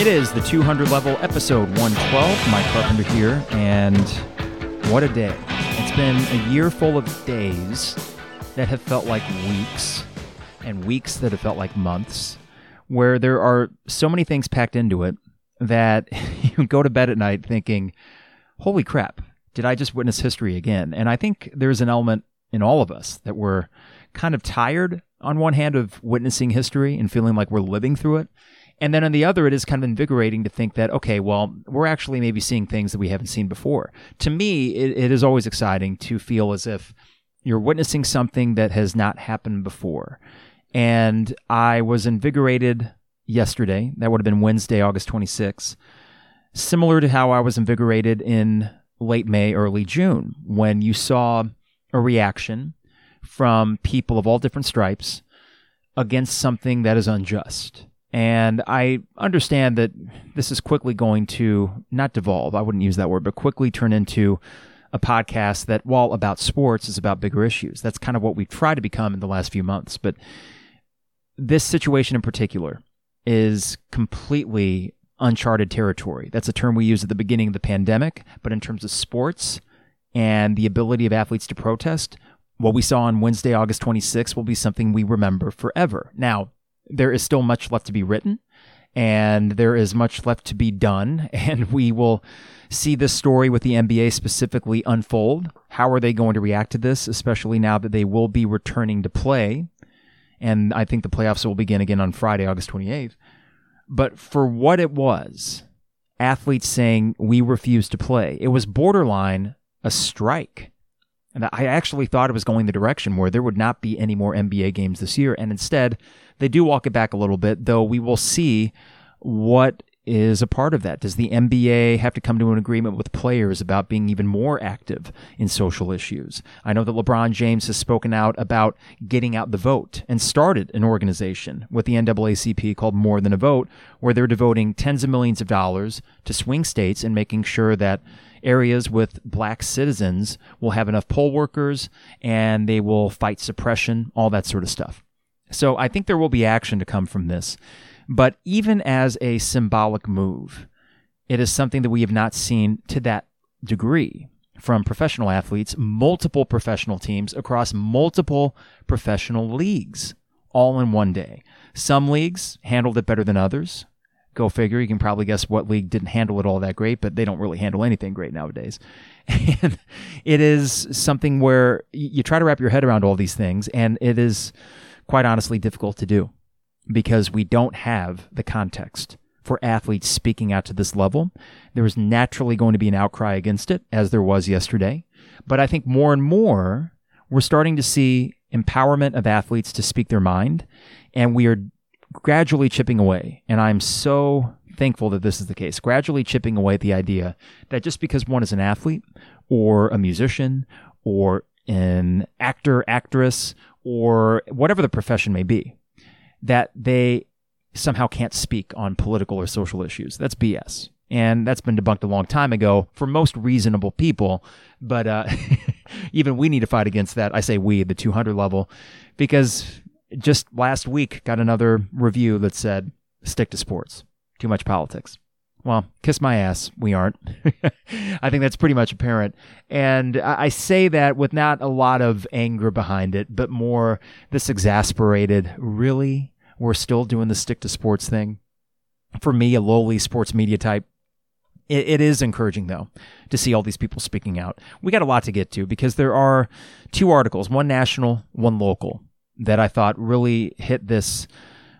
It is the 200 level episode 112. Mike Carpenter here, and what a day. It's been a year full of days that have felt like weeks, and weeks that have felt like months, where there are so many things packed into it that you go to bed at night thinking, holy crap, did I just witness history again? And I think there's an element in all of us that we're kind of tired on one hand of witnessing history and feeling like we're living through it. And then on the other, it is kind of invigorating to think that, okay, well, we're actually maybe seeing things that we haven't seen before. To me, it, it is always exciting to feel as if you're witnessing something that has not happened before. And I was invigorated yesterday. That would have been Wednesday, August 26th. Similar to how I was invigorated in late May, early June, when you saw a reaction from people of all different stripes against something that is unjust. And I understand that this is quickly going to not devolve, I wouldn't use that word, but quickly turn into a podcast that, while about sports, is about bigger issues. That's kind of what we've tried to become in the last few months. But this situation in particular is completely uncharted territory. That's a term we used at the beginning of the pandemic. But in terms of sports and the ability of athletes to protest, what we saw on Wednesday, August 26th, will be something we remember forever. Now, there is still much left to be written and there is much left to be done. And we will see this story with the NBA specifically unfold. How are they going to react to this, especially now that they will be returning to play? And I think the playoffs will begin again on Friday, August 28th. But for what it was, athletes saying, we refuse to play, it was borderline a strike. And I actually thought it was going the direction where there would not be any more NBA games this year. And instead, they do walk it back a little bit, though we will see what is a part of that. Does the NBA have to come to an agreement with players about being even more active in social issues? I know that LeBron James has spoken out about getting out the vote and started an organization with the NAACP called More Than a Vote, where they're devoting tens of millions of dollars to swing states and making sure that areas with black citizens will have enough poll workers and they will fight suppression, all that sort of stuff. So I think there will be action to come from this. But even as a symbolic move, it is something that we have not seen to that degree from professional athletes, multiple professional teams across multiple professional leagues, all in one day. Some leagues handled it better than others. Go figure. You can probably guess what league didn't handle it all that great, but they don't really handle anything great nowadays. And it is something where you try to wrap your head around all these things, and it is quite honestly difficult to do because we don't have the context for athletes speaking out to this level. There is naturally going to be an outcry against it, as there was yesterday. But I think more and more, we're starting to see empowerment of athletes to speak their mind, and we are gradually chipping away. And I'm so thankful that this is the case, gradually chipping away at the idea that just because one is an athlete or a musician or an actor, actress, or whatever the profession may be, that they somehow can't speak on political or social issues. That's BS. And that's been debunked a long time ago for most reasonable people. But uh, even we need to fight against that. I say we, the 200 level, because just last week got another review that said stick to sports, too much politics. Well, kiss my ass. We aren't. I think that's pretty much apparent. And I say that with not a lot of anger behind it, but more this exasperated, really? We're still doing the stick to sports thing? For me, a lowly sports media type, it, is encouraging, though, to see all these people speaking out. We got a lot to get to because there are two articles, one national, one local, that I thought really hit this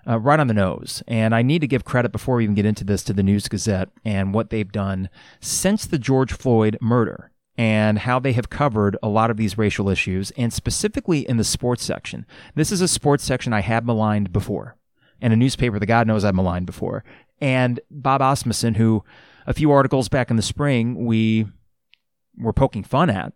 uh, right on the nose. And I need to give credit before we even get into this to the News Gazette and what they've done since the George Floyd murder and how they have covered a lot of these racial issues, and specifically in the sports section. This is a sports section I have maligned before, and a newspaper that God knows I've maligned before. And Bob Asmussen, who a few articles back in the spring we were poking fun at,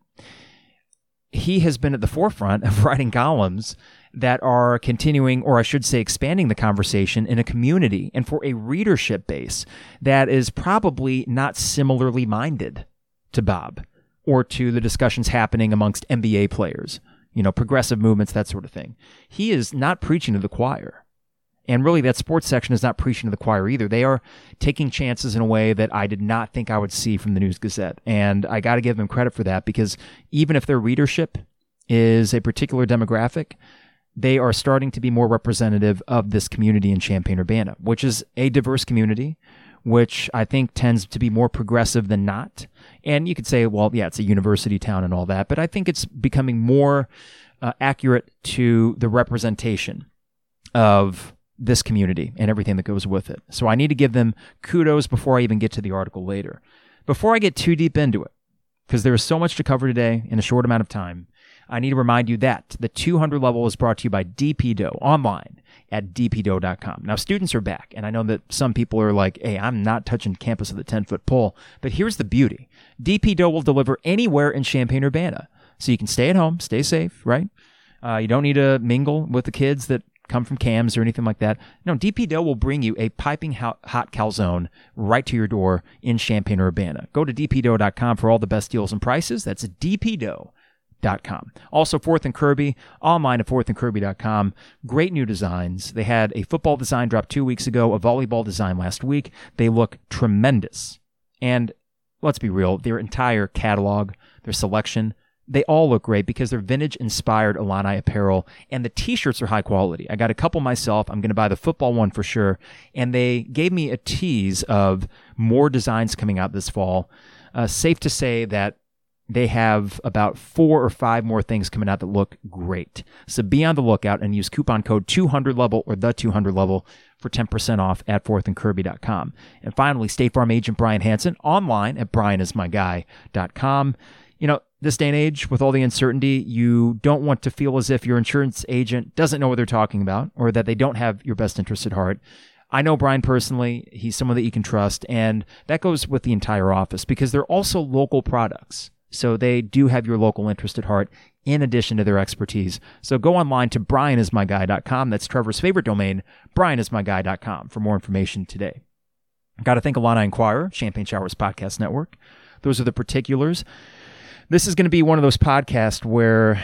he has been at the forefront of writing columns that are continuing, or I should say, expanding the conversation in a community and for a readership base that is probably not similarly minded to Bob or to the discussions happening amongst NBA players, you know, progressive movements, that sort of thing. He is not preaching to the choir. And really, that sports section is not preaching to the choir either. They are taking chances in a way that I did not think I would see from the News Gazette. And I got to give them credit for that because even if their readership is a particular demographic, they are starting to be more representative of this community in Champaign Urbana, which is a diverse community, which I think tends to be more progressive than not. And you could say, well, yeah, it's a university town and all that, but I think it's becoming more uh, accurate to the representation of this community and everything that goes with it. So I need to give them kudos before I even get to the article later. Before I get too deep into it, because there is so much to cover today in a short amount of time, I need to remind you that the 200 level is brought to you by DPDough online at dpdough.com. Now, students are back, and I know that some people are like, hey, I'm not touching campus with a 10 foot pole. But here's the beauty DPDough will deliver anywhere in Champaign Urbana. So you can stay at home, stay safe, right? Uh, you don't need to mingle with the kids that come from cams or anything like that. No, DPDough will bring you a piping hot, calzone right to your door in Champaign Urbana. Go to dpdough.com for all the best deals and prices. That's Also, Fourth and Kirby, online at fourthandkirby.com. Great new designs. They had a football design drop two weeks ago, a volleyball design last week. They look tremendous. And let's be real, their entire catalog, their selection, they all look great because they're vintage inspired Illini apparel and the t-shirts are high quality. I got a couple myself. I'm going to buy the football one for sure. And they gave me a tease of more designs coming out this fall. Uh, safe to say that they have about four or five more things coming out that look great. So be on the lookout and use coupon code 200 level or the 200 level for 10% off at fourthandkirby.com. And finally, State Farm agent Brian Hanson online at brianismyguy.com. You know, this day and age, with all the uncertainty, you don't want to feel as if your insurance agent doesn't know what they're talking about or that they don't have your best interest at heart. I know Brian personally. He's someone that you can trust. And that goes with the entire office because they're also local products. So they do have your local interest at heart in addition to their expertise. So go online to brianismyguy.com. That's Trevor's favorite domain, brianismyguy.com for more information today. Got to thank Illini Inquirer, Champagne Showers Podcast Network. Those are the particulars this is going to be one of those podcasts where,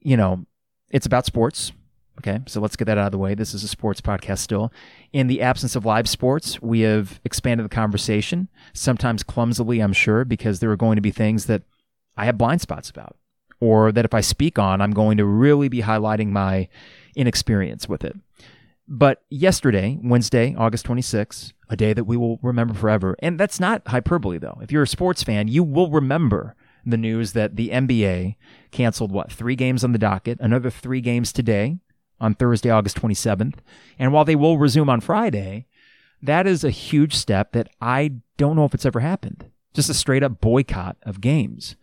you know, it's about sports. Okay, so let's get that out of the way. This is a sports podcast still. In the absence of live sports, we have expanded the conversation, sometimes clumsily, I'm sure, because there are going to be things that I have blind spots about, or that if I speak on, I'm going to really be highlighting my inexperience with it. But yesterday, Wednesday, August 26th, a day that we will remember forever, and that's not hyperbole though. If you're a sports fan, you will remember the news that the NBA canceled what three games on the docket, another three games today on Thursday, August 27th, and while they will resume on Friday, that is a huge step that I don't know if it's ever happened. Just a straight up boycott of games.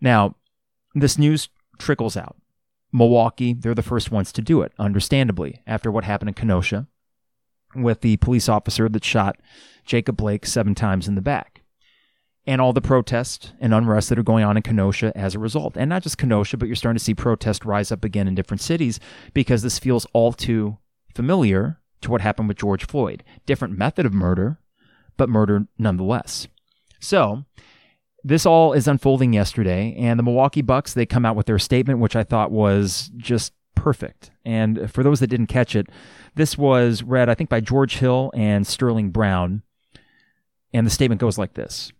Now, this news trickles out. Milwaukee, they're the first ones to do it, understandably, after what happened in Kenosha with the police officer that shot Jacob Blake seven times in the back and all the protests and unrest that are going on in Kenosha as a result. And not just Kenosha, but you're starting to see protests rise up again in different cities because this feels all too familiar to what happened with George Floyd. Different method of murder, but murder nonetheless. So, this all is unfolding yesterday, and the Milwaukee Bucks, they come out with their statement, which I thought was just perfect. And for those that didn't catch it, this was read, I think, by George Hill and Sterling Brown. And the statement goes like this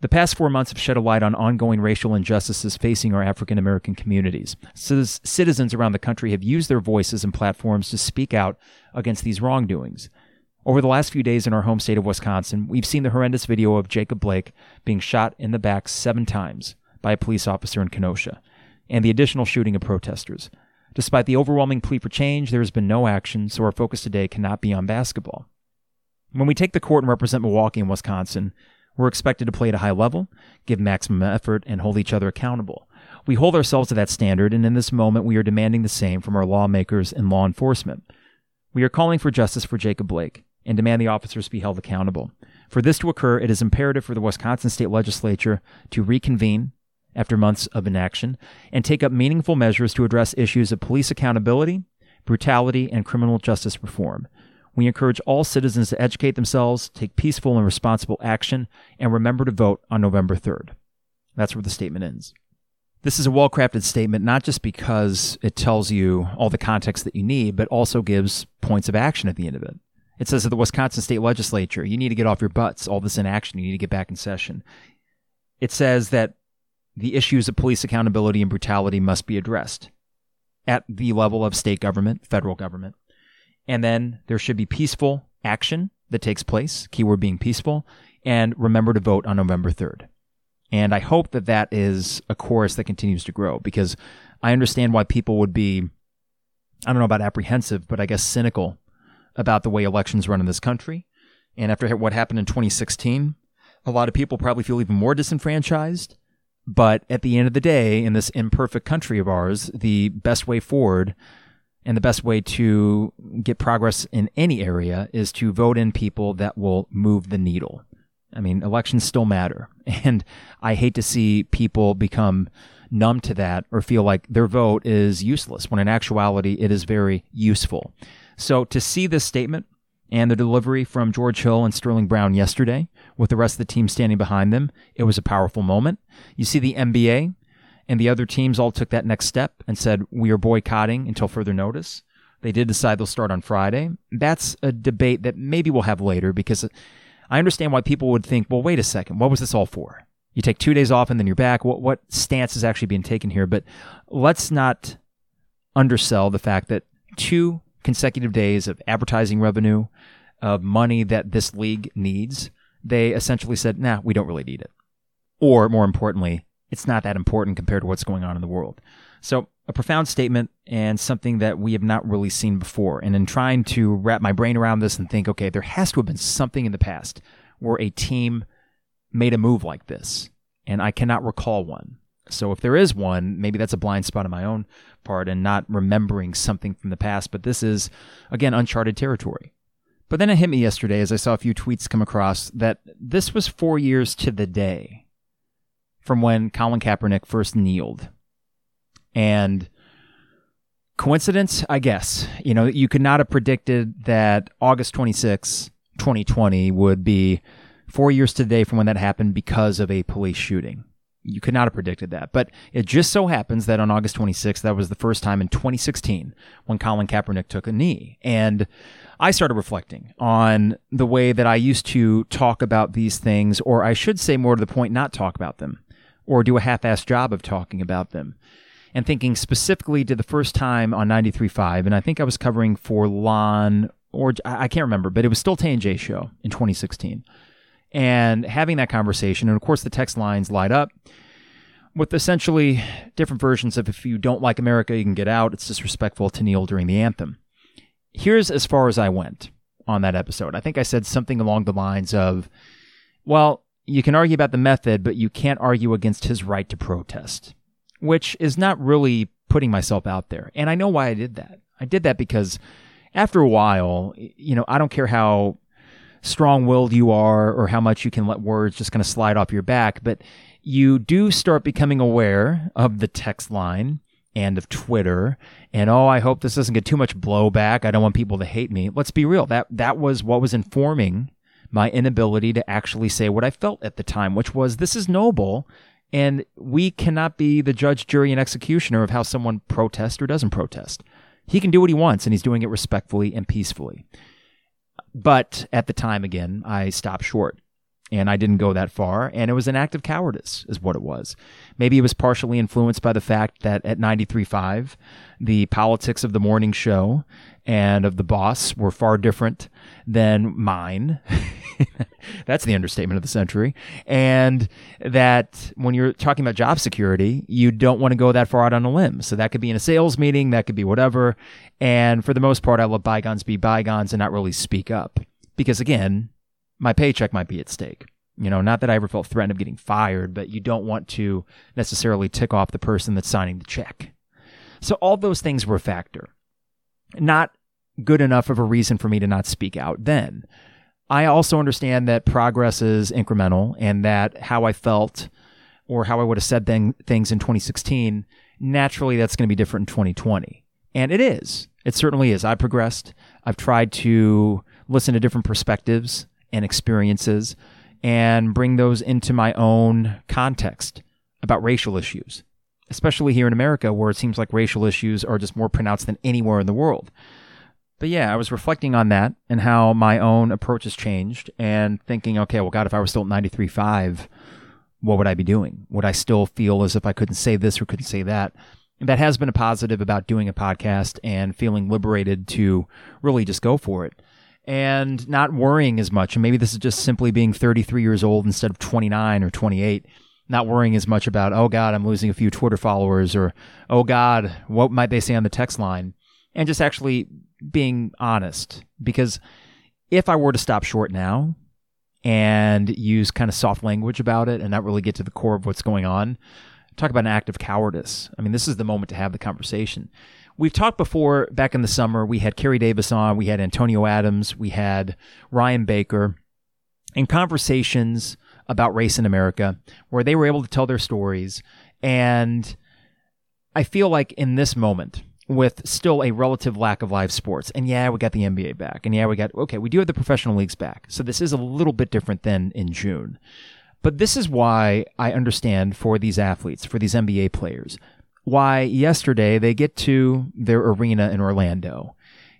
the past four months have shed a light on ongoing racial injustices facing our African American communities. citizens around the country have used their voices and platforms to speak out against these wrongdoings. Over the last few days in our home state of Wisconsin, we've seen the horrendous video of Jacob Blake being shot in the back seven times by a police officer in Kenosha, and the additional shooting of protesters. Despite the overwhelming plea for change, there has been no action, so our focus today cannot be on basketball. When we take the court and represent Milwaukee and Wisconsin, we're expected to play at a high level, give maximum effort, and hold each other accountable. We hold ourselves to that standard, and in this moment, we are demanding the same from our lawmakers and law enforcement. We are calling for justice for Jacob Blake and demand the officers be held accountable. For this to occur, it is imperative for the Wisconsin State Legislature to reconvene after months of inaction and take up meaningful measures to address issues of police accountability, brutality, and criminal justice reform. We encourage all citizens to educate themselves, take peaceful and responsible action, and remember to vote on November 3rd. That's where the statement ends. This is a well crafted statement, not just because it tells you all the context that you need, but also gives points of action at the end of it. It says to the Wisconsin state legislature, you need to get off your butts, all this inaction, you need to get back in session. It says that the issues of police accountability and brutality must be addressed at the level of state government, federal government. And then there should be peaceful action that takes place, keyword being peaceful, and remember to vote on November 3rd. And I hope that that is a chorus that continues to grow because I understand why people would be, I don't know about apprehensive, but I guess cynical about the way elections run in this country. And after what happened in 2016, a lot of people probably feel even more disenfranchised. But at the end of the day, in this imperfect country of ours, the best way forward and the best way to get progress in any area is to vote in people that will move the needle. I mean, elections still matter. And I hate to see people become numb to that or feel like their vote is useless when in actuality it is very useful. So to see this statement and the delivery from George Hill and Sterling Brown yesterday with the rest of the team standing behind them, it was a powerful moment. You see the NBA and the other teams all took that next step and said, we are boycotting until further notice. They did decide they'll start on Friday. That's a debate that maybe we'll have later because I understand why people would think, well, wait a second, what was this all for? You take two days off and then you're back. What what stance is actually being taken here? But let's not undersell the fact that two consecutive days of advertising revenue, of money that this league needs, they essentially said, nah, we don't really need it. Or more importantly, it's not that important compared to what's going on in the world. So a profound statement and something that we have not really seen before. And in trying to wrap my brain around this and think, okay, there has to have been something in the past where a team made a move like this. And I cannot recall one. So if there is one, maybe that's a blind spot on my own part and not remembering something from the past. But this is, again, uncharted territory. But then it hit me yesterday as I saw a few tweets come across that this was four years to the day from when Colin Kaepernick first kneeled and coincidence, I guess. You know, you could not have predicted that August 26, 2020 would be four years today from when that happened because of a police shooting. You could not have predicted that. But it just so happens that on August 26th, that was the first time in 2016 when Colin Kaepernick took a knee. And I started reflecting on the way that I used to talk about these things, or I should say more to the point, not talk about them, or do a half assed job of talking about them and thinking specifically to the first time on 93.5, and I think I was covering for Lon, or I can't remember, but it was still J show in 2016. And having that conversation, and of course the text lines light up with essentially different versions of if you don't like America, you can get out. It's disrespectful to kneel during the anthem. Here's as far as I went on that episode. I think I said something along the lines of, well, you can argue about the method, but you can't argue against his right to protest which is not really putting myself out there. And I know why I did that. I did that because after a while, you know, I don't care how strong willed you are or how much you can let words just kind of slide off your back, but you do start becoming aware of the text line and of Twitter. And oh, I hope this doesn't get too much blowback. I don't want people to hate me. Let's be real. That that was what was informing my inability to actually say what I felt at the time, which was this is noble and we cannot be the judge, jury, and executioner of how someone protests or doesn't protest. He can do what he wants, and he's doing it respectfully and peacefully. But at the time, again, I stopped short and I didn't go that far. And it was an act of cowardice, is what it was. Maybe it was partially influenced by the fact that at 93.5, the politics of the morning show and of the boss were far different than mine. That's the understatement of the century. And that when you're talking about job security, you don't want to go that far out on a limb. So that could be in a sales meeting, that could be whatever. And for the most part, I let bygones be bygones and not really speak up. Because again, my paycheck might be at stake. You know, not that I ever felt threatened of getting fired, but you don't want to necessarily tick off the person that's signing the check. So all those things were a factor. Not good enough of a reason for me to not speak out then. I also understand that progress is incremental and that how I felt or how I would have said thing, things in 2016, naturally that's going to be different in 2020. And it is. It certainly is. I've progressed. I've tried to listen to different perspectives and experiences and bring those into my own context about racial issues, especially here in America, where it seems like racial issues are just more pronounced than anywhere in the world. But yeah, I was reflecting on that and how my own approach has changed and thinking, okay, well, God, if I was still at 93.5, what would I be doing? Would I still feel as if I couldn't say this or couldn't say that? And that has been a positive about doing a podcast and feeling liberated to really just go for it and not worrying as much. And maybe this is just simply being 33 years old instead of 29 or 28, not worrying as much about, oh God, I'm losing a few Twitter followers or, oh God, what might they say on the text line? And just actually being honest. Because if I were to stop short now and use kind of soft language about it and not really get to the core of what's going on, talk about an act of cowardice. I mean, this is the moment to have the conversation. We've talked before back in the summer. We had Kerry Davis on, we had Antonio Adams, we had Ryan Baker, in conversations about race in America where they were able to tell their stories. And I feel like in this moment, with still a relative lack of live sports, and yeah, we got the NBA back, and yeah, we got, okay, we do have the professional leagues back. So this is a little bit different than in June. But this is why I understand for these athletes, for these NBA players, why yesterday they get to their arena in Orlando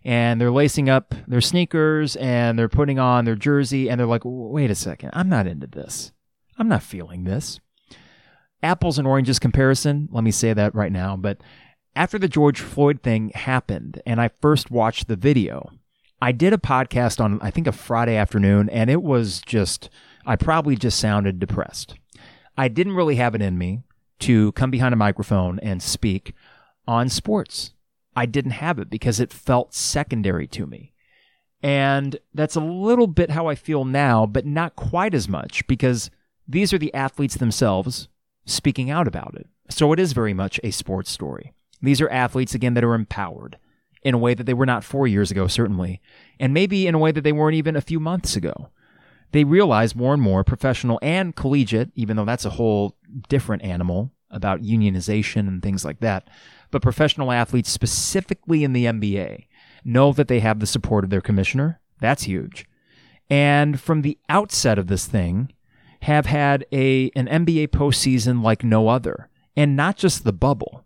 and they're lacing up their sneakers and they're putting on their jersey and they're like, wait a second, I'm not into this. I'm not feeling this. Apples and oranges comparison, let me say that right now. But after the George Floyd thing happened and I first watched the video, I did a podcast on, I think, a Friday afternoon and it was just, I probably just sounded depressed. I didn't really have it in me to come behind a microphone and speak on sports. I didn't have it because it felt secondary to me. And that's a little bit how I feel now, but not quite as much because these are the athletes themselves speaking out about it. So it is very much a sports story. These are athletes, again, that are empowered in a way that they were not four years ago, certainly, and maybe in a way that they weren't even a few months ago. They realize more and more, professional and collegiate, even though that's a whole different animal about unionization and things like that. But professional athletes, specifically in the NBA, know that they have the support of their commissioner. That's huge. And from the outset of this thing, have had a an NBA postseason like no other, and not just the bubble.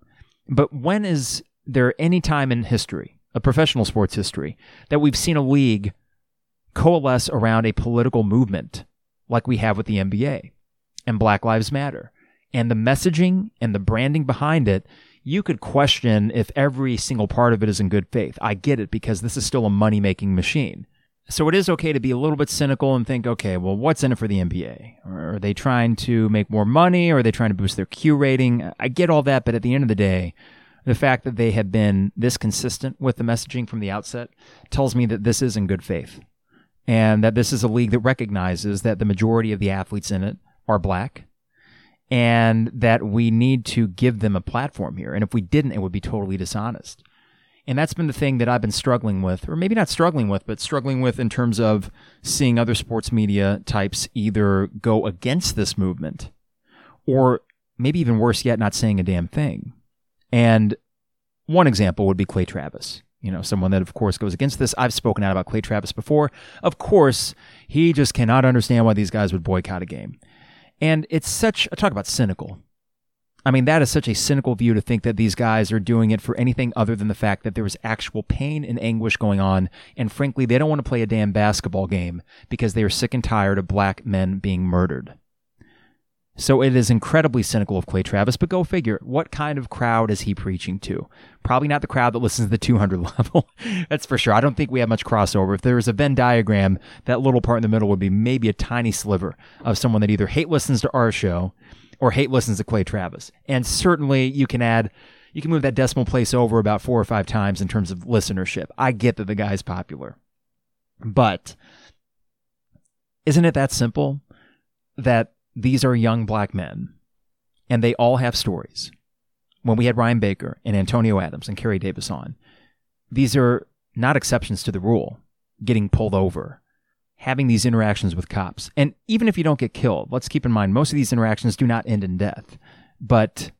But when is there any time in history, a professional sports history, that we've seen a league coalesce around a political movement like we have with the NBA and Black Lives Matter and the messaging and the branding behind it, you could question if every single part of it is in good faith. I get it because this is still a money making machine. So it is okay to be a little bit cynical and think, okay, well, what's in it for the NBA? Are they trying to make more money? Or are they trying to boost their Q rating? I get all that, but at the end of the day, the fact that they have been this consistent with the messaging from the outset tells me that this is in good faith and that this is a league that recognizes that the majority of the athletes in it are black and that we need to give them a platform here. And if we didn't, it would be totally dishonest. And that's been the thing that I've been struggling with, or maybe not struggling with, but struggling with in terms of seeing other sports media types either go against this movement or maybe even worse yet, not saying a damn thing. And one example would be Clay Travis. You know, someone that, of course, goes against this. I've spoken out about Clay Travis before. Of course, he just cannot understand why these guys would boycott a game. And it's such, talk about cynical. I mean, that is such a cynical view to think that these guys are doing it for anything other than the fact that there was actual pain and anguish going on. And frankly, they don't want to play a damn basketball game because they are sick and tired of black men being murdered. So it is incredibly cynical of Clay Travis, but go figure. What kind of crowd is he preaching to? Probably not the crowd that listens to the 200 level. That's for sure. I don't think we have much crossover. If there was a Venn diagram, that little part in the middle would be maybe a tiny sliver of someone that either hate listens to our show or hate listens to Clay Travis. And certainly you can add, you can move that decimal place over about four or five times in terms of listenership. I get that the guy's popular. But isn't it that simple that these are young black men, and they all have stories. When we had Ryan Baker and Antonio Adams and Kerry Davis on, these are not exceptions to the rule. Getting pulled over, having these interactions with cops. And even if you don't get killed, let's keep in mind most of these interactions do not end in death. But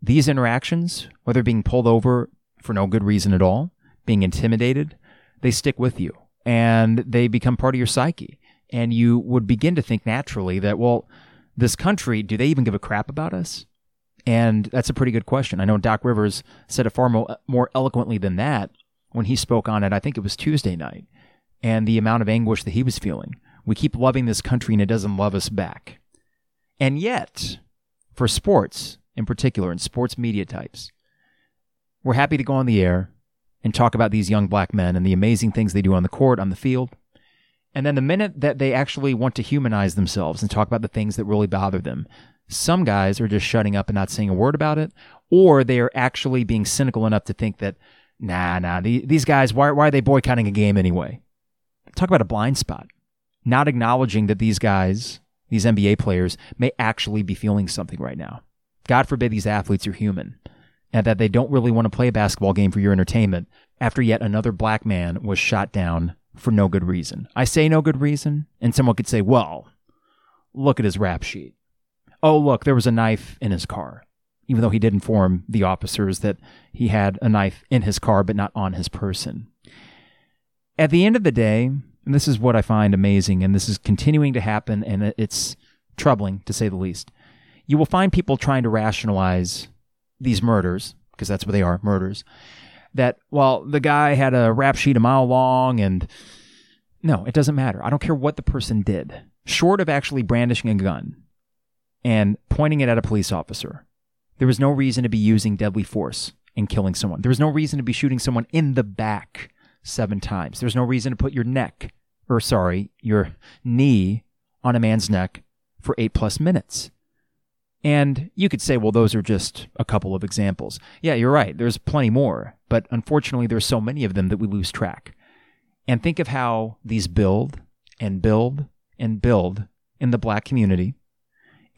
these interactions, whether being pulled over for no good reason at all, being intimidated, they stick with you and they become part of your psyche. And you would begin to think naturally that, well, this country, do they even give a crap about us? And that's a pretty good question. I know Doc Rivers said it far more, eloquently than that when he spoke on it. I think it was Tuesday night, and the amount of anguish that he was feeling. We keep loving this country and it doesn't love us back. And yet, for sports in particular, and sports media types, we're happy to go on the air and talk about these young black men and the amazing things they do on the court, on the field. And then the minute that they actually want to humanize themselves and talk about the things that really bother them, some guys are just shutting up and not saying a word about it, or they are actually being cynical enough to think that, nah, nah, these guys, why, why are they boycotting a game anyway? Talk about a blind spot. Not acknowledging that these guys, these NBA players, may actually be feeling something right now. God forbid these athletes are human and that they don't really want to play a basketball game for your entertainment after yet another black man was shot down for no good reason. I say no good reason, and someone could say, well, look at his rap sheet. Oh, look, there was a knife in his car, even though he did inform the officers that he had a knife in his car, but not on his person. At the end of the day, and this is what I find amazing, and this is continuing to happen, and it's troubling to say the least. You will find people trying to rationalize these murders, because that's what they are murders, that, well, the guy had a rap sheet a mile long and no, it doesn't matter. I don't care what the person did. Short of actually brandishing a gun and pointing it at a police officer, there was no reason to be using deadly force and killing someone. There was no reason to be shooting someone in the back seven times. There's no reason to put your neck, or sorry, your knee on a man's neck for eight plus minutes. And you could say, well, those are just a couple of examples. Yeah, you're right. There's plenty more, but unfortunately, there's so many of them that we lose track. And think of how these build and build and build in the black community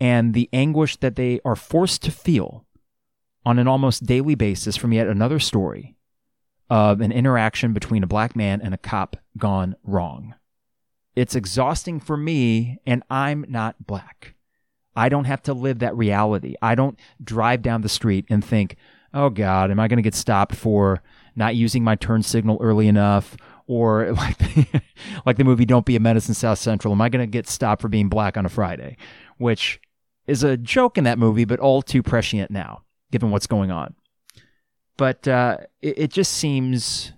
and the anguish that they are forced to feel on an almost daily basis from yet another story of an interaction between a black man and a cop gone wrong. It's exhausting for me, and I'm not black. I don't have to live that reality. I don't drive down the street and think, oh God, am I going to get stopped for not using my turn signal early enough? Or like the, like the movie Don't Be a Menace in South Central, am I going to get stopped for being black on a Friday? Which is a joke in that movie, but all too prescient now, given what's going on. But uh, it, it just seems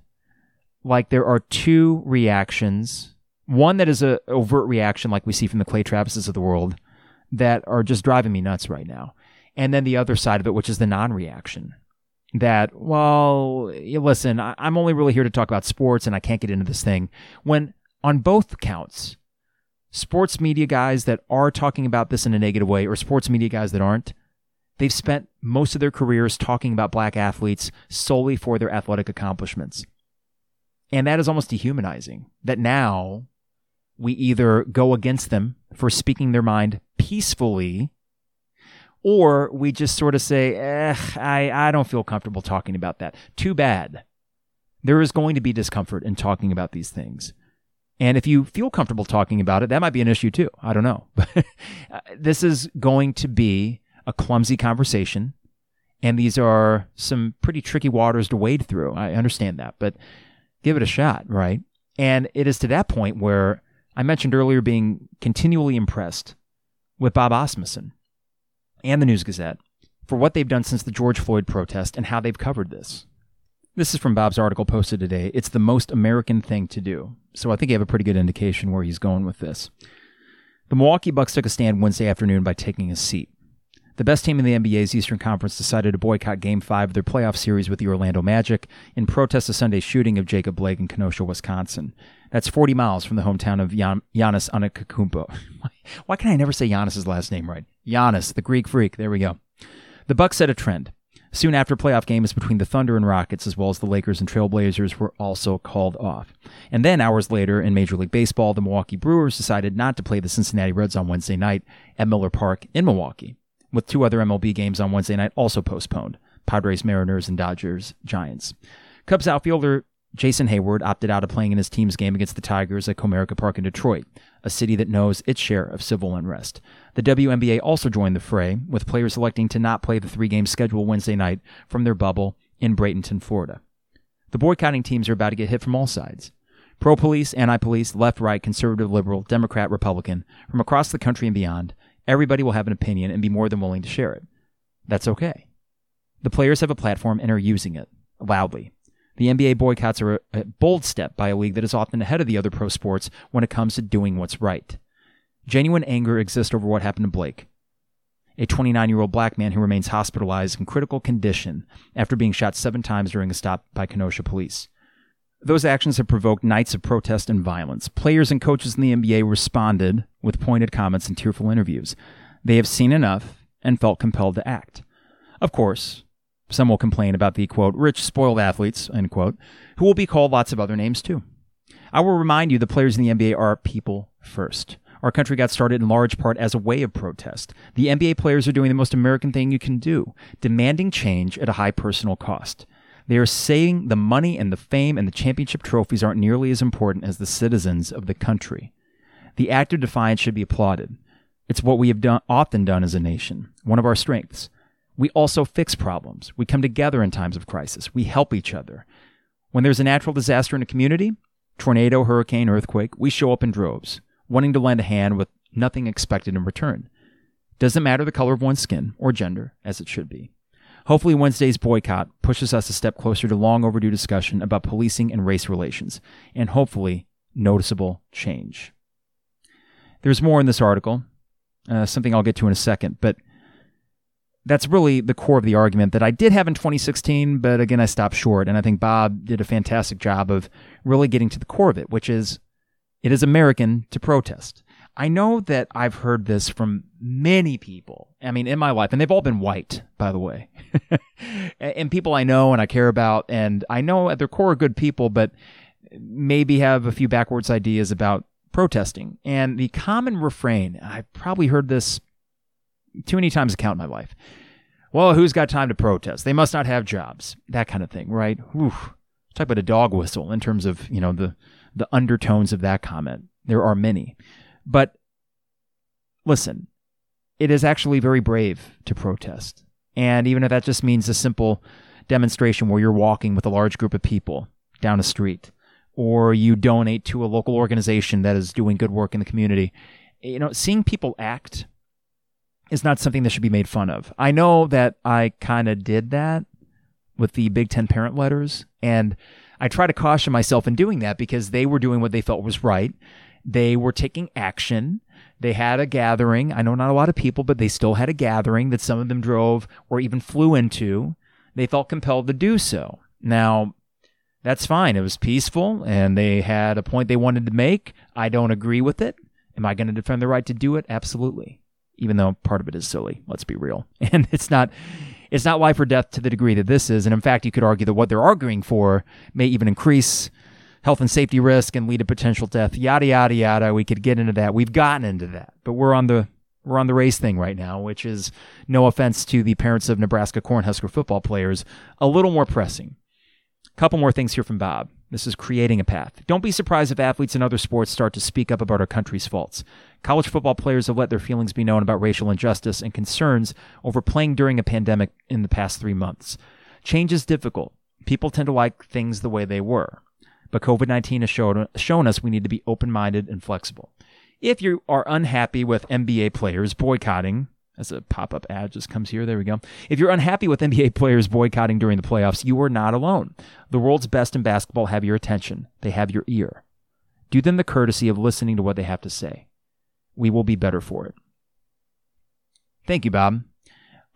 like there are two reactions. One that is a overt reaction, like we see from the Clay Travises of the world, that are just driving me nuts right now. And then the other side of it, which is the non reaction. That, well, listen, I'm only really here to talk about sports and I can't get into this thing. When on both counts, sports media guys that are talking about this in a negative way or sports media guys that aren't, they've spent most of their careers talking about black athletes solely for their athletic accomplishments. And that is almost dehumanizing. That now we either go against them for speaking their mind peacefully, or we just sort of say, eh, I, I don't feel comfortable talking about that. Too bad. There is going to be discomfort in talking about these things. And if you feel comfortable talking about it, that might be an issue too. I don't know. But this is going to be a clumsy conversation. And these are some pretty tricky waters to wade through. I understand that, but give it a shot, right? And it is to that point where I mentioned earlier being continually impressed with Bob Asmussen and the News Gazette for what they've done since the George Floyd protest and how they've covered this. This is from Bob's article posted today. It's the most American thing to do. So I think you have a pretty good indication where he's going with this. The Milwaukee Bucks took a stand Wednesday afternoon by taking a seat. The best team in the NBA's Eastern Conference decided to boycott Game 5 of their playoff series with the Orlando Magic in protest of Sunday's shooting of Jacob Blake in Kenosha, Wisconsin. That's 40 miles from the hometown of Gian- Giannis Antetokounmpo. Why can I never say Giannis's last name right? Giannis, the Greek freak. There we go. The Bucks set a trend. Soon after playoff games between the Thunder and Rockets, as well as the Lakers and Trailblazers, were also called off. And then hours later, in Major League Baseball, the Milwaukee Brewers decided not to play the Cincinnati Reds on Wednesday night at Miller Park in Milwaukee with two other MLB games on Wednesday night also postponed Padres, Mariners, and Dodgers, Giants. Cubs outfielder Jason Heyward opted out of playing in his team's game against the Tigers at Comerica Park in Detroit, a city that knows its share of civil unrest. The WNBA also joined the fray, with players electing to not play the three game schedule Wednesday night from their bubble in Bradenton, Florida. The boycotting teams are about to get hit from all sides. Pro police, anti police, left, right, conservative, liberal, Democrat, Republican, from across the country and beyond, everybody will have an opinion and be more than willing to share it. That's okay. The players have a platform and are using it loudly. The NBA boycotts are a bold step by a league that is often ahead of the other pro sports when it comes to doing what's right. Genuine anger exists over what happened to Blake, a 29 year old black man who remains hospitalized in critical condition after being shot seven times during a stop by Kenosha police. Those actions have provoked nights of protest and violence. Players and coaches in the NBA responded with pointed comments and tearful interviews. They have seen enough and felt compelled to act. Of course, some will complain about the quote, rich, spoiled athletes, end quote, who will be called lots of other names too. I will remind you the players in the NBA are people first. Our country got started in large part as a way of protest. The NBA players are doing the most American thing you can do, demanding change at a high personal cost. They are saying the money and the fame and the championship trophies aren't nearly as important as the citizens of the country. The act of defiance should be applauded. It's what we have done, often done as a nation, one of our strengths. We also fix problems. We come together in times of crisis. We help each other. When there's a natural disaster in a community, tornado, hurricane, earthquake, we show up in droves wanting to lend a hand with nothing expected in return. Doesn't matter the color of one's skin or gender, as it should be. Hopefully, Wednesday's boycott pushes us a step closer to long overdue discussion about policing and race relations, and hopefully, noticeable change. There's more in this article, uh, something I'll get to in a second, but that's really the core of the argument that I did have in 2016, but again, I stopped short. And I think Bob did a fantastic job of really getting to the core of it, which is it is American to protest. I know that I've heard this from many people. I mean, in my life, and they've all been white, by the way, and people I know and I care about, and I know at their core are good people, but maybe have a few backwards ideas about protesting. And the common refrain, I've probably heard this too many times to count in my life. Well, who's got time to protest? They must not have jobs. That kind of thing, right? Whew. Talk about a dog whistle in terms of, you know, the the undertones of that comment. There are many. But listen, it is actually very brave to protest. And even if that just means a simple demonstration where you're walking with a large group of people down a street, or you donate to a local organization that is doing good work in the community, you know, seeing people act is not something that should be made fun of. I know that I kind of did that with the Big Ten parent letters, and I try to caution myself in doing that because they were doing what they felt was right. They were taking action. They had a gathering. I know not a lot of people, but they still had a gathering that some of them drove or even flew into. They felt compelled to do so. Now, that's fine. It was peaceful and they had a point they wanted to make. I don't agree with it. Am I going to defend the right to do it? Absolutely. Even though part of it is silly. Let's be real. And it's not it's not life or death to the degree that this is. And in fact, you could argue that what they're arguing for may even increase health and safety risk and lead to potential death. Yada yada yada. We could get into that. We've gotten into that, but we're on the we're on the race thing right now, which is no offense to the parents of Nebraska Cornhusker football players, a little more pressing. Couple more things here from Bob. This is creating a path. Don't be surprised if athletes in other sports start to speak up about our country's faults. College football players have let their feelings be known about racial injustice and concerns over playing during a pandemic in the past three months. Change is difficult. People tend to like things the way they were. But COVID 19 has shown, shown us we need to be open minded and flexible. If you are unhappy with NBA players boycotting as a pop up ad just comes here. There we go. If you're unhappy with NBA players boycotting during the playoffs, you are not alone. The world's best in basketball have your attention, they have your ear. Do them the courtesy of listening to what they have to say. We will be better for it. Thank you, Bob.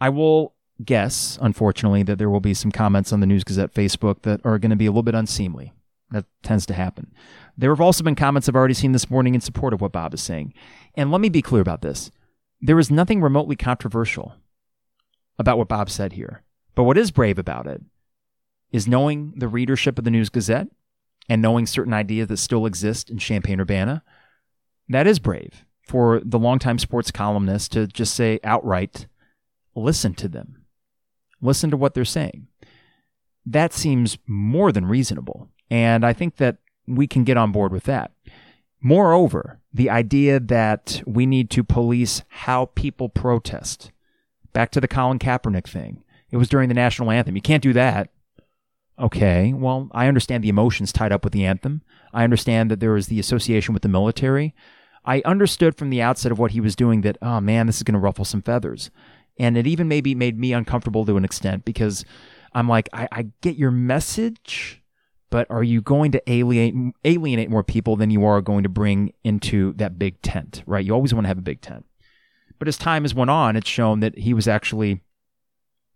I will guess, unfortunately, that there will be some comments on the News Gazette Facebook that are going to be a little bit unseemly. That tends to happen. There have also been comments I've already seen this morning in support of what Bob is saying. And let me be clear about this. There is nothing remotely controversial about what Bob said here. But what is brave about it is knowing the readership of the News Gazette and knowing certain ideas that still exist in Champaign Urbana. That is brave for the longtime sports columnist to just say outright, listen to them, listen to what they're saying. That seems more than reasonable. And I think that we can get on board with that. Moreover, the idea that we need to police how people protest. Back to the Colin Kaepernick thing. It was during the national anthem. You can't do that. Okay, well, I understand the emotions tied up with the anthem. I understand that there is the association with the military. I understood from the outset of what he was doing that, oh man, this is going to ruffle some feathers. And it even maybe made me uncomfortable to an extent because I'm like, I, I get your message, but are you going to alienate alienate more people than you are going to bring into that big tent, right? You always want to have a big tent. But as time has went on, it's shown that he was actually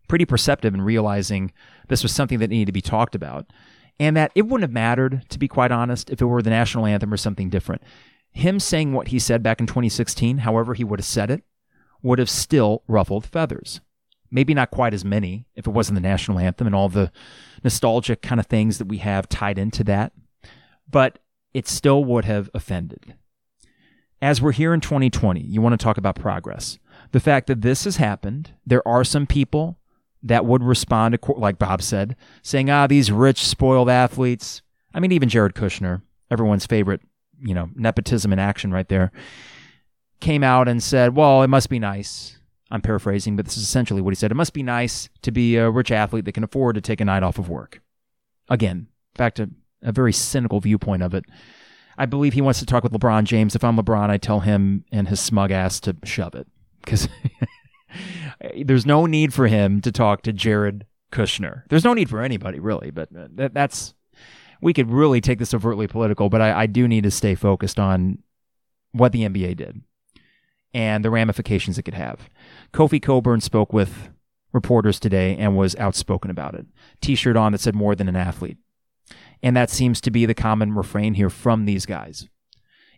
pretty perceptive in realizing this was something that needed to be talked about. And that it wouldn't have mattered, to be quite honest, if it were the national anthem or something different. Him saying what he said back in 2016, however he would have said it, would have still ruffled feathers. Maybe not quite as many if it wasn't the national anthem and all the nostalgic kind of things that we have tied into that, but it still would have offended. As we're here in 2020, you want to talk about progress. The fact that this has happened, there are some people that would respond, like Bob said, saying, ah, these rich, spoiled athletes. I mean, even Jared Kushner, everyone's favorite, you know, nepotism in action right there, came out and said, well, it must be nice. I'm paraphrasing, but this is essentially what he said. It must be nice to be a rich athlete that can afford to take a night off of work. Again, back to a very cynical viewpoint of it. I believe he wants to talk with LeBron James. If I'm LeBron, I tell him and his smug ass to shove it because there's no need for him to talk to Jared Kushner. There's no need for anybody really, but uh, that, that's we could really take this overtly political. But I, I do need to stay focused on what the NBA did and the ramifications it could have. Kofi Cockburn spoke with reporters today and was outspoken about it. T-shirt on that said more than an athlete. And that seems to be the common refrain here from these guys.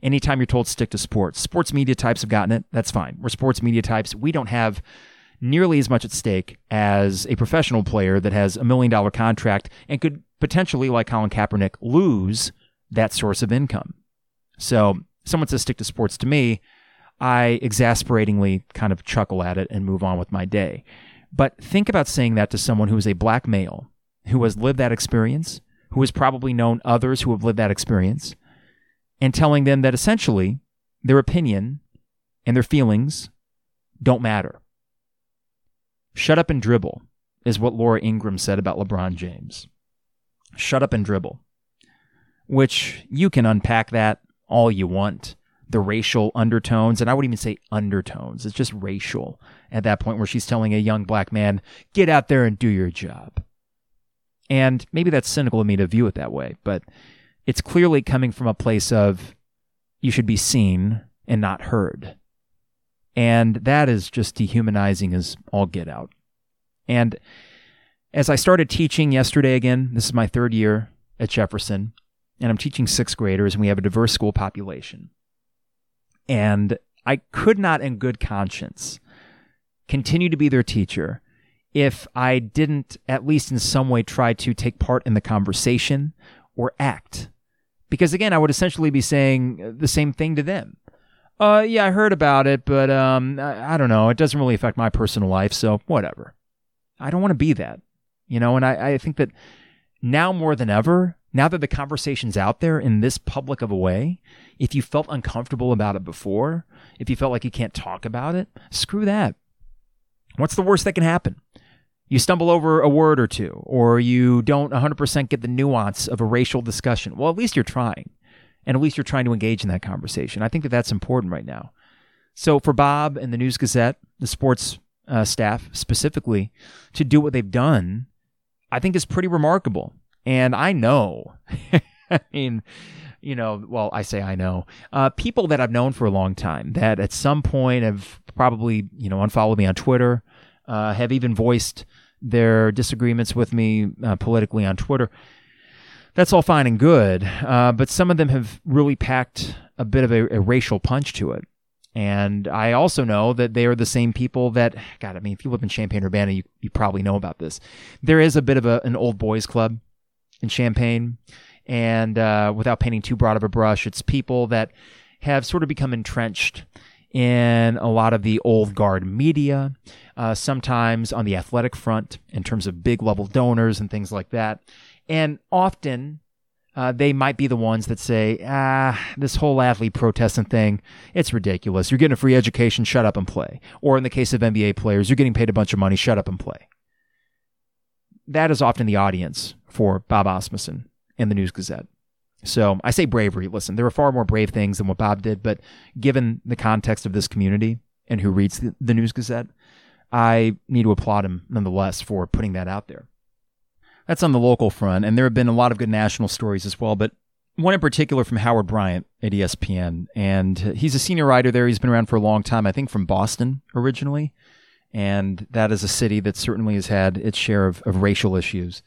Anytime you're told stick to sports, sports media types have gotten it. That's fine. We're sports media types. We don't have nearly as much at stake as a professional player that has a million dollar contract and could potentially, like Colin Kaepernick, lose that source of income. So someone says stick to sports to me, I exasperatingly kind of chuckle at it and move on with my day. But think about saying that to someone who is a black male who has lived that experience, who has probably known others who have lived that experience, and telling them that essentially their opinion and their feelings don't matter. Shut up and dribble is what Laura Ingraham said about LeBron James. Shut up and dribble. Which you can unpack that all you want. The racial undertones, and I would even say undertones. It's just racial at that point where she's telling a young black man, get out there and do your job. And maybe that's cynical of me to view it that way, but it's clearly coming from a place of you should be seen and not heard. And that is just dehumanizing as all get out. And as I started teaching yesterday again, this is my third year at Jefferson, and I'm teaching sixth graders, and we have a diverse school population. And I could not, in good conscience, continue to be their teacher if I didn't, at least in some way, try to take part in the conversation or act. Because again, I would essentially be saying the same thing to them. Uh, yeah, I heard about it, but um, I, I don't know. It doesn't really affect my personal life, so whatever. I don't want to be that, you know. And I, I think that now more than ever, now that the conversation's out there in this public of a way, if you felt uncomfortable about it before, if you felt like you can't talk about it, screw that. What's the worst that can happen? You stumble over a word or two, or you don't 100% get the nuance of a racial discussion. Well, at least you're trying and at least you're trying to engage in that conversation. I think that that's important right now. So for Bob and the News Gazette, the sports uh, staff specifically, to do what they've done, I think is pretty remarkable. And I know, I mean, you know, well, I say I know, uh, people that I've known for a long time that at some point have probably, you know, unfollowed me on Twitter, uh, have even voiced their disagreements with me uh, politically on Twitter that's all fine and good, uh, but some of them have really packed a bit of a, a, racial punch to it. And I also know that they are the same people that, God, I mean, if you live in Champaign Urbana, you, you probably know about this. There is a bit of a, an old boys club in Champaign. And uh, without painting too broad of a brush, it's people that have sort of become entrenched in a lot of the old guard media, uh, sometimes on the athletic front in terms of big level donors and things like that. And often uh, they might be the ones that say, ah, this whole athlete protesting thing, it's ridiculous. You're getting a free education, shut up and play. Or in the case of NBA players, you're getting paid a bunch of money, shut up and play. That is often the audience for Bob Asmussen in the News Gazette. So I say bravery. Listen, there are far more brave things than what Bob did, but given the context of this community and who reads the, the News Gazette, I need to applaud him nonetheless for putting that out there. That's on the local front, and there have been a lot of good national stories as well, but one in particular from Howard Bryant at ESPN. And he's a senior writer there. He's been around for a long time, I think from Boston originally. And that is a city that certainly has had its share of, of racial issues,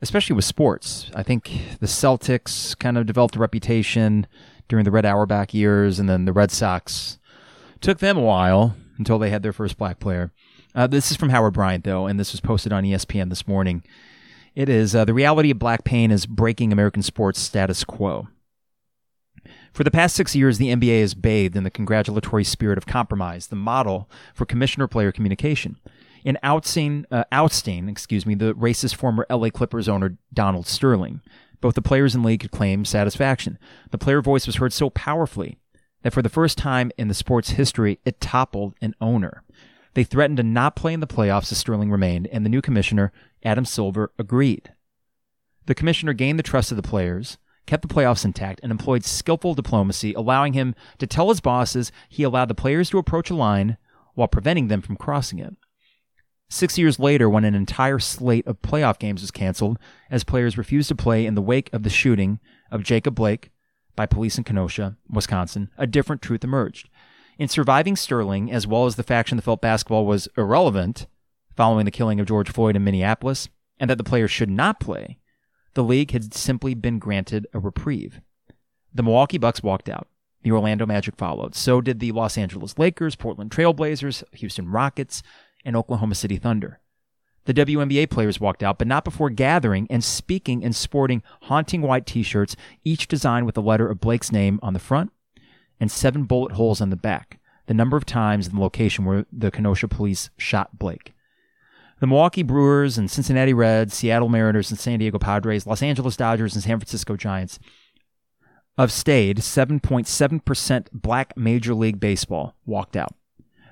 especially with sports. I think the Celtics kind of developed a reputation during the Red Auerbach years, and then the Red Sox took them a while until they had their first black player. Uh, this is from Howard Bryant, though, and this was posted on ESPN this morning. It is uh, the reality of black pain is breaking American sports status quo. For the past six years, the NBA has bathed in the congratulatory spirit of compromise, the model for commissioner-player communication. In ousting, uh, ousting, excuse me, the racist former LA Clippers owner Donald Sterling, both the players and league could claim satisfaction. The player voice was heard so powerfully that for the first time in the sport's history, it toppled an owner. They threatened to not play in the playoffs as Sterling remained, and the new commissioner, Adam Silver, agreed. The commissioner gained the trust of the players, kept the playoffs intact, and employed skillful diplomacy, allowing him to tell his bosses he allowed the players to approach a line while preventing them from crossing it. Six years later, when an entire slate of playoff games was canceled as players refused to play in the wake of the shooting of Jacob Blake by police in Kenosha, Wisconsin, a different truth emerged. In surviving Sterling, as well as the faction that felt basketball was irrelevant following the killing of George Floyd in Minneapolis, and that the players should not play, the league had simply been granted a reprieve. The Milwaukee Bucks walked out. The Orlando Magic followed. So did the Los Angeles Lakers, Portland Trailblazers, Houston Rockets, and Oklahoma City Thunder. The WNBA players walked out, but not before gathering and speaking and sporting haunting white t shirts, each designed with the letter of Blake's name on the front and seven bullet holes on the back, the number of times and the location where the Kenosha police shot Blake. The Milwaukee Brewers and Cincinnati Reds, Seattle Mariners and San Diego Padres, Los Angeles Dodgers and San Francisco Giants of stayed 7.7% black Major League Baseball walked out.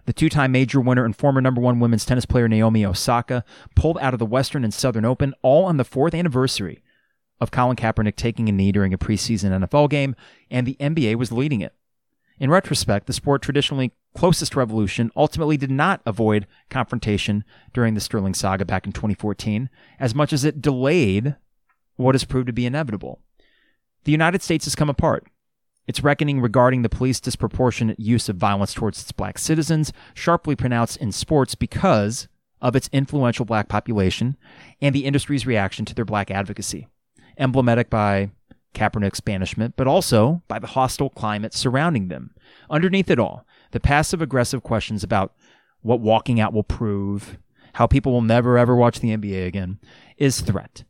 The two time major winner and former number one women's tennis player Naomi Osaka pulled out of the Western and Southern Open all on the fourth anniversary of Colin Kaepernick taking a knee during a preseason NFL game, and the NBA was leading it. In retrospect, the sport traditionally closest revolution ultimately did not avoid confrontation during the Sterling saga back in 2014, as much as it delayed what has proved to be inevitable. The United States has come apart. Its reckoning regarding the police disproportionate use of violence towards its black citizens sharply pronounced in sports because of its influential black population and the industry's reaction to their black advocacy, emblematic by Kaepernick's banishment, but also by the hostile climate surrounding them. Underneath it all, the passive aggressive questions about what walking out will prove, how people will never ever watch the NBA again, is threat.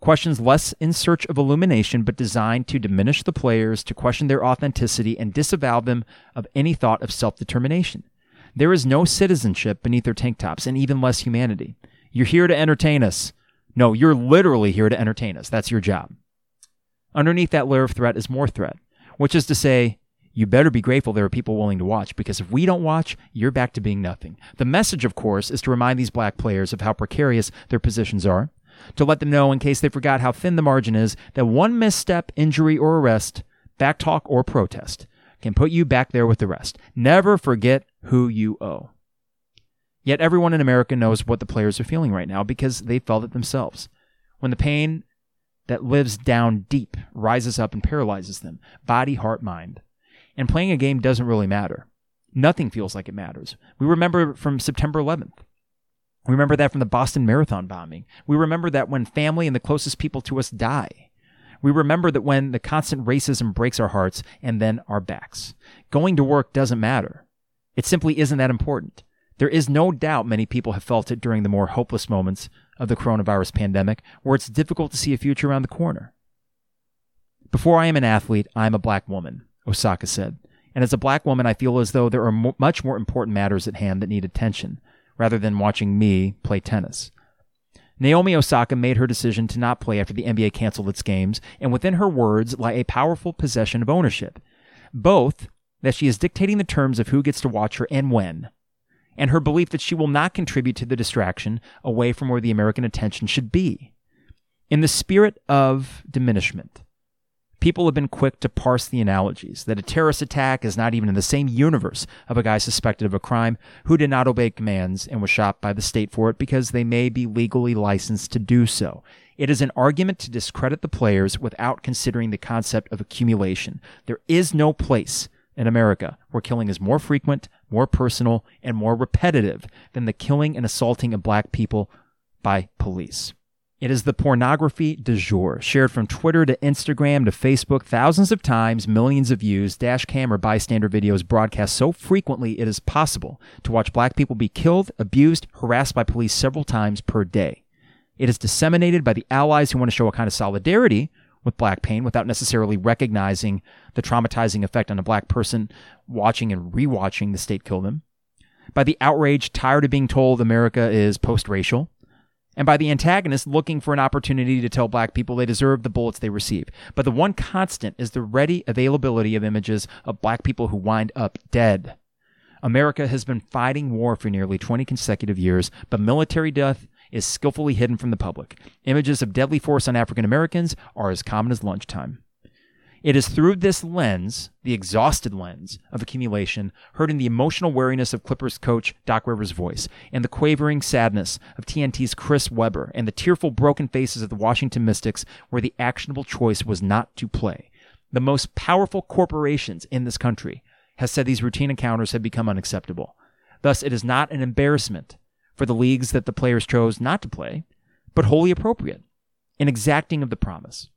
Questions less in search of illumination, but designed to diminish the players, to question their authenticity, and disavow them of any thought of self determination. There is no citizenship beneath their tank tops, and even less humanity. You're here to entertain us. No, you're literally here to entertain us. That's your job. Underneath that layer of threat is more threat, which is to say, you better be grateful there are people willing to watch because if we don't watch, you're back to being nothing. The message, of course, is to remind these black players of how precarious their positions are, to let them know, in case they forgot how thin the margin is, that one misstep, injury, or arrest, backtalk, or protest can put you back there with the rest. Never forget who you owe. Yet everyone in America knows what the players are feeling right now because they felt it themselves. When the pain that lives down deep rises up and paralyzes them body, heart, mind. And playing a game doesn't really matter. Nothing feels like it matters. We remember from September 11th. We remember that from the Boston Marathon bombing. We remember that when family and the closest people to us die. We remember that when the constant racism breaks our hearts and then our backs. Going to work doesn't matter. It simply isn't that important. There is no doubt many people have felt it during the more hopeless moments of the coronavirus pandemic, where it's difficult to see a future around the corner. Before I am an athlete, I am a black woman, Osaka said. And as a black woman, I feel as though there are mo- much more important matters at hand that need attention, rather than watching me play tennis. Naomi Osaka made her decision to not play after the NBA canceled its games, and within her words lie a powerful possession of ownership. Both that she is dictating the terms of who gets to watch her and when, and her belief that she will not contribute to the distraction away from where the American attention should be. In the spirit of diminishment, People have been quick to parse the analogies that a terrorist attack is not even in the same universe of a guy suspected of a crime who did not obey commands and was shot by the state for it because they may be legally licensed to do so. It is an argument to discredit the players without considering the concept of accumulation. There is no place in America where killing is more frequent, more personal, and more repetitive than the killing and assaulting of black people by police. It is the pornography du jour, shared from Twitter to Instagram to Facebook thousands of times, millions of views, dash cam or bystander videos broadcast so frequently it is possible to watch black people be killed, abused, harassed by police several times per day. It is disseminated by the allies who want to show a kind of solidarity with black pain without necessarily recognizing the traumatizing effect on a black person watching and rewatching the state kill them. By the outrage tired of being told America is post racial. And by the antagonists looking for an opportunity to tell black people they deserve the bullets they receive. But the one constant is the ready availability of images of black people who wind up dead. America has been fighting war for nearly 20 consecutive years, but military death is skillfully hidden from the public. Images of deadly force on African Americans are as common as lunchtime. It is through this lens, the exhausted lens of accumulation, heard in the emotional weariness of Clippers coach Doc Rivers' voice, and the quavering sadness of TNT's Chris Webber, and the tearful broken faces of the Washington Mystics, where the actionable choice was not to play. The most powerful corporations in this country has said these routine encounters have become unacceptable. Thus, it is not an embarrassment for the leagues that the players chose not to play, but wholly appropriate and exacting of the promise.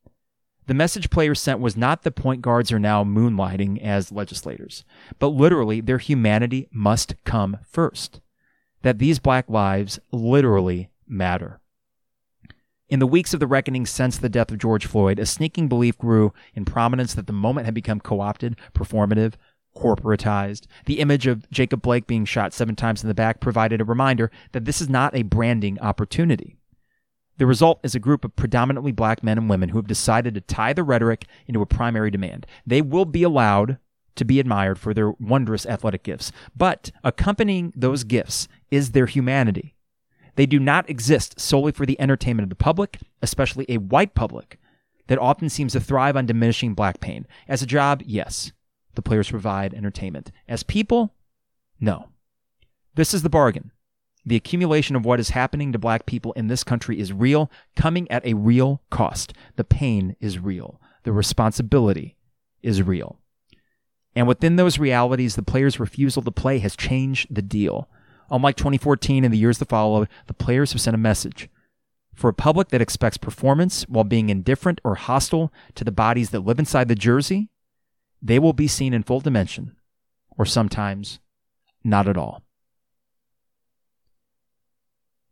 The message players sent was not the point guards are now moonlighting as legislators, but literally their humanity must come first. That these black lives literally matter. In the weeks of the reckoning since the death of George Floyd, a sneaking belief grew in prominence that the moment had become co opted, performative, corporatized. The image of Jacob Blake being shot seven times in the back provided a reminder that this is not a branding opportunity. The result is a group of predominantly black men and women who have decided to tie the rhetoric into a primary demand. They will be allowed to be admired for their wondrous athletic gifts, but accompanying those gifts is their humanity. They do not exist solely for the entertainment of the public, especially a white public that often seems to thrive on diminishing black pain. As a job, yes the players provide entertainment. As people, no. This is the bargain. The accumulation of what is happening to black people in this country is real, coming at a real cost. The pain is real. The responsibility is real. And within those realities, the players' refusal to play has changed the deal. Unlike 2014 and the years that followed, the players have sent a message. For a public that expects performance while being indifferent or hostile to the bodies that live inside the jersey, they will be seen in full dimension, or sometimes not at all.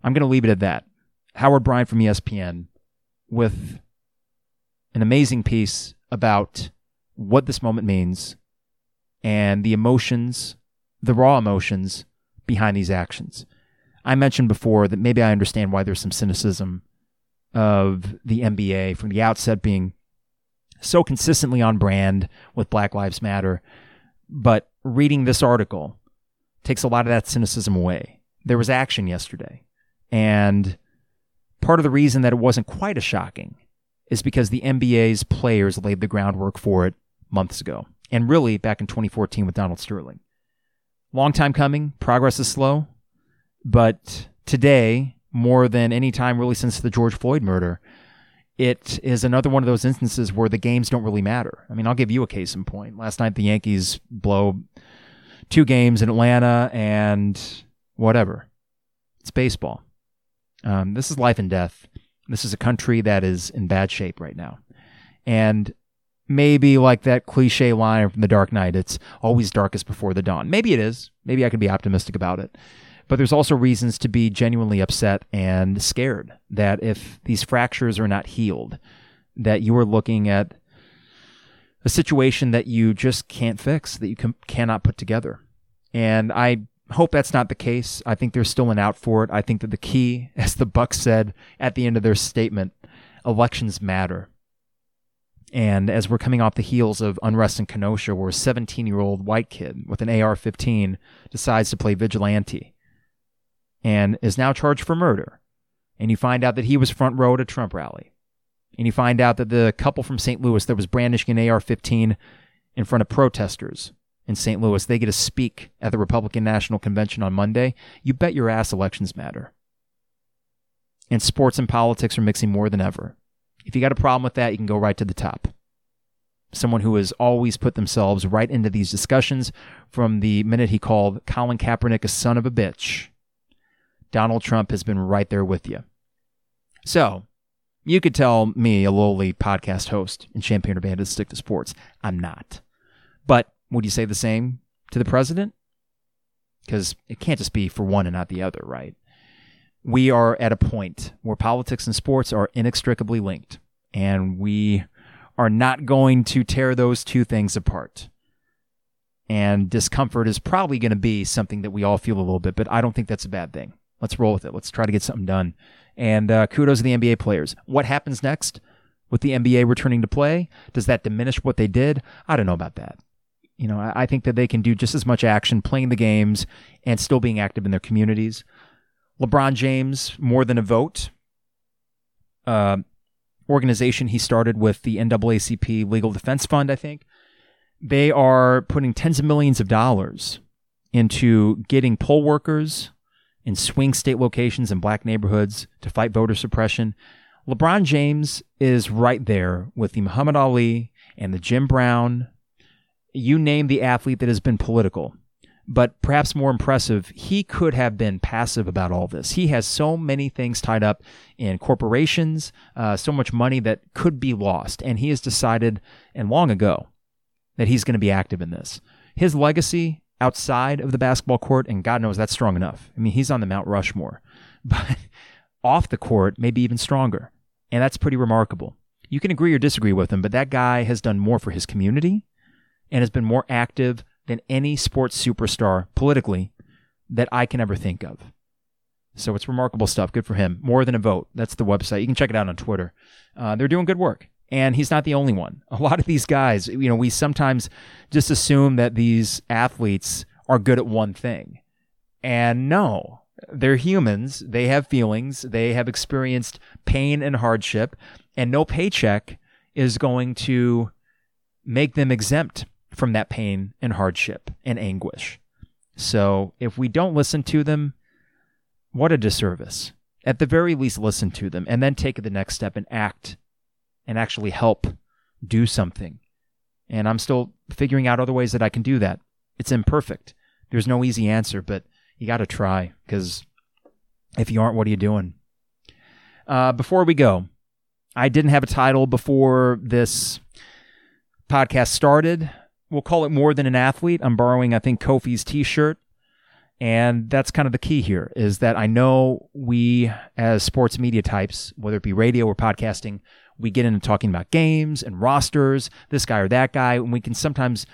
I'm going to leave it at that. Howard Bryant from ESPN with an amazing piece about what this moment means and the emotions, the raw emotions behind these actions. I mentioned before that maybe I understand why there's some cynicism of the NBA from the outset being so consistently on brand with Black Lives Matter. But reading this article takes a lot of that cynicism away. There was action yesterday. And part of the reason that it wasn't quite as shocking is because the NBA's players laid the groundwork for it months ago. And really back in 2014 with Donald Sterling. Long time coming, progress is slow. But today, more than any time really since the George Floyd murder, it is another one of those instances where the games don't really matter. I mean, I'll give you a case in point. Last night, the Yankees blow two games in Atlanta and whatever. It's baseball. Um, this is life and death. This is a country that is in bad shape right now. And maybe like that cliche line from The Dark Knight, it's always darkest before the dawn. Maybe it is. Maybe I can be optimistic about it. But there's also reasons to be genuinely upset and scared that if these fractures are not healed, that you are looking at a situation that you just can't fix, that you can, cannot put together. And I hope that's not the case. I think there's still an out for it. I think that the key, as the Bucks said at the end of their statement, elections matter. And as we're coming off the heels of unrest in Kenosha, where a 17 year old white kid with an AR 15 decides to play vigilante and is now charged for murder. And you find out that he was front row at a Trump rally. and you find out that the couple from St. Louis that was brandishing an AR 15 in front of protesters in St. Louis, they get to speak at the Republican National Convention on Monday, you bet your ass elections matter. And sports and politics are mixing more than ever. If you got a problem with that, you can go right to the top. Someone who has always put themselves right into these discussions from the minute he called Colin Kaepernick a son of a bitch. Donald Trump has been right there with you. So, you could tell me, a lowly podcast host in Champaign Urbana, to stick to sports. I'm not. But would you say the same to the president? Because it can't just be for one and not the other, right? We are at a point where politics and sports are inextricably linked, and we are not going to tear those two things apart. And discomfort is probably going to be something that we all feel a little bit, but I don't think that's a bad thing. Let's roll with it. Let's try to get something done. And uh, kudos to the NBA players. What happens next with the NBA returning to play? Does that diminish what they did? I don't know about that. You know, I think that they can do just as much action playing the games and still being active in their communities. LeBron James, more than a vote, uh, organization he started with the NAACP Legal Defense Fund, I think. They are putting tens of millions of dollars into getting poll workers in swing state locations and black neighborhoods to fight voter suppression. LeBron James is right there with the Muhammad Ali and the Jim Brown you name the athlete that has been political. But perhaps more impressive, he could have been passive about all this. He has so many things tied up in corporations, uh, so much money that could be lost. And he has decided, and long ago, that he's going to be active in this. His legacy outside of the basketball court, and God knows that's strong enough. I mean, he's on the Mount Rushmore. But off the court, maybe even stronger. And that's pretty remarkable. You can agree or disagree with him, but that guy has done more for his community and has been more active than any sports superstar politically that I can ever think of. So it's remarkable stuff. Good for him. More than a vote. That's the website. You can check it out on Twitter. Uh, they're doing good work. And he's not the only one. A lot of these guys, you know, we sometimes just assume that these athletes are good at one thing. And no, they're humans. They have feelings. They have experienced pain and hardship. And no paycheck is going to make them exempt from that pain and hardship and anguish. So if we don't listen to them, what a disservice. At the very least, listen to them and then take the next step and act and actually help do something. And I'm still figuring out other ways that I can do that. It's imperfect. There's no easy answer, but you got to try because if you aren't, what are you doing? Uh, before we go, I didn't have a title before this podcast started we'll call it more than an athlete. I'm borrowing, I think, Kofi's t-shirt. And that's kind of the key here is that I know we as sports media types, whether it be radio or podcasting, we get into talking about games and rosters, this guy or that guy, and we can sometimes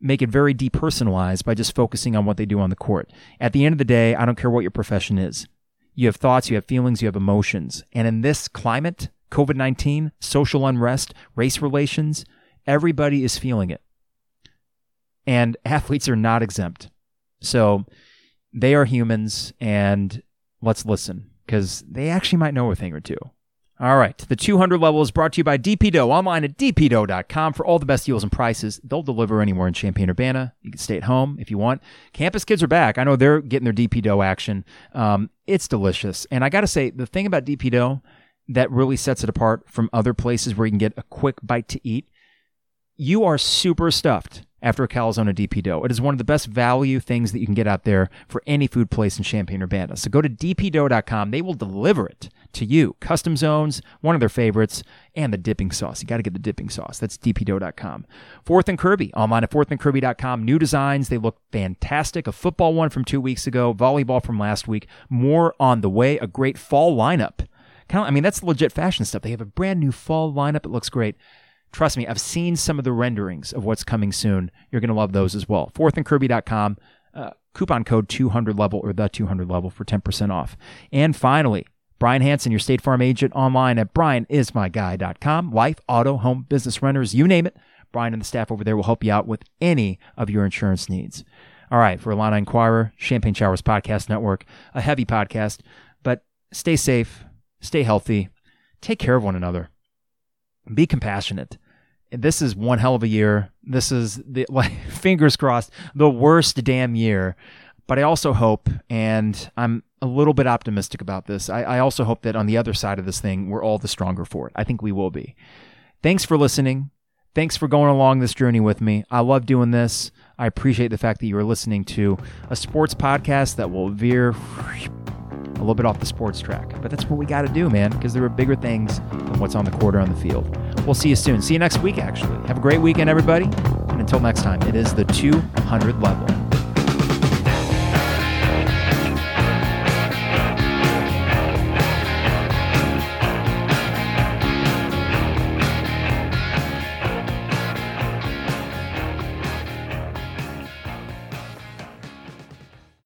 make it very depersonalized by just focusing on what they do on the court. At the end of the day, I don't care what your profession is. You have thoughts, you have feelings, you have emotions. And in this climate, COVID 19, social unrest, race relations, everybody is feeling it and athletes are not exempt. So they are humans, and let's listen because they actually might know a thing or two. All right, the 200 level is brought to you by DP Dough online at dpdough.com for all the best deals and prices. They'll deliver anywhere in Champaign Urbana. You can stay at home if you want. Campus kids are back. I know they're getting their DP Dough action. Um, it's delicious, and I got to say the thing about DP Dough that really sets it apart from other places where you can get a quick bite to eat. You are super stuffed after a calzone DP dough. It is one of the best value things that you can get out there for any food place in Champaign Urbana. So go to dpdough.com. They will deliver it to you. Custom zones, one of their favorites, and the dipping sauce. You got to get the dipping sauce. That's dpdough.com. Fourth and Kirby, online at fourthandkirby.com. New designs. They look fantastic. A football one from two weeks ago, volleyball from last week. More on the way. A great fall lineup. Kind of, I mean, that's legit fashion stuff. They have a brand new fall lineup. It looks great. Trust me, I've seen some of the renderings of what's coming soon. You're going to love those as well. Fourthandkirby.com, uh, coupon code 200 level or the 200 level for 10% off. And finally, Brian Hanson, your State Farm agent online at brianismyguy.com. Life, auto, home, business renters, you name it. Brian and the staff over there will help you out with any of your insurance needs. All right, for Illini Inquirer, Champagne Showers Podcast Network, a heavy podcast, but stay safe, stay healthy, take care of one another. Be compassionate. This is one hell of a year. This is the like fingers crossed the worst damn year. But I also hope, and I'm a little bit optimistic about this. I, I also hope that on the other side of this thing, we're all the stronger for it. I think we will be. Thanks for listening. Thanks for going along this journey with me. I love doing this. I appreciate the fact that you are listening to a sports podcast that will veer a little bit off the sports track. But that's what we got to do, man, because there are bigger things than what's on the court on the field. We'll see you soon. See you next week, actually. Have a great weekend, everybody. And until next time, it is the 200 level.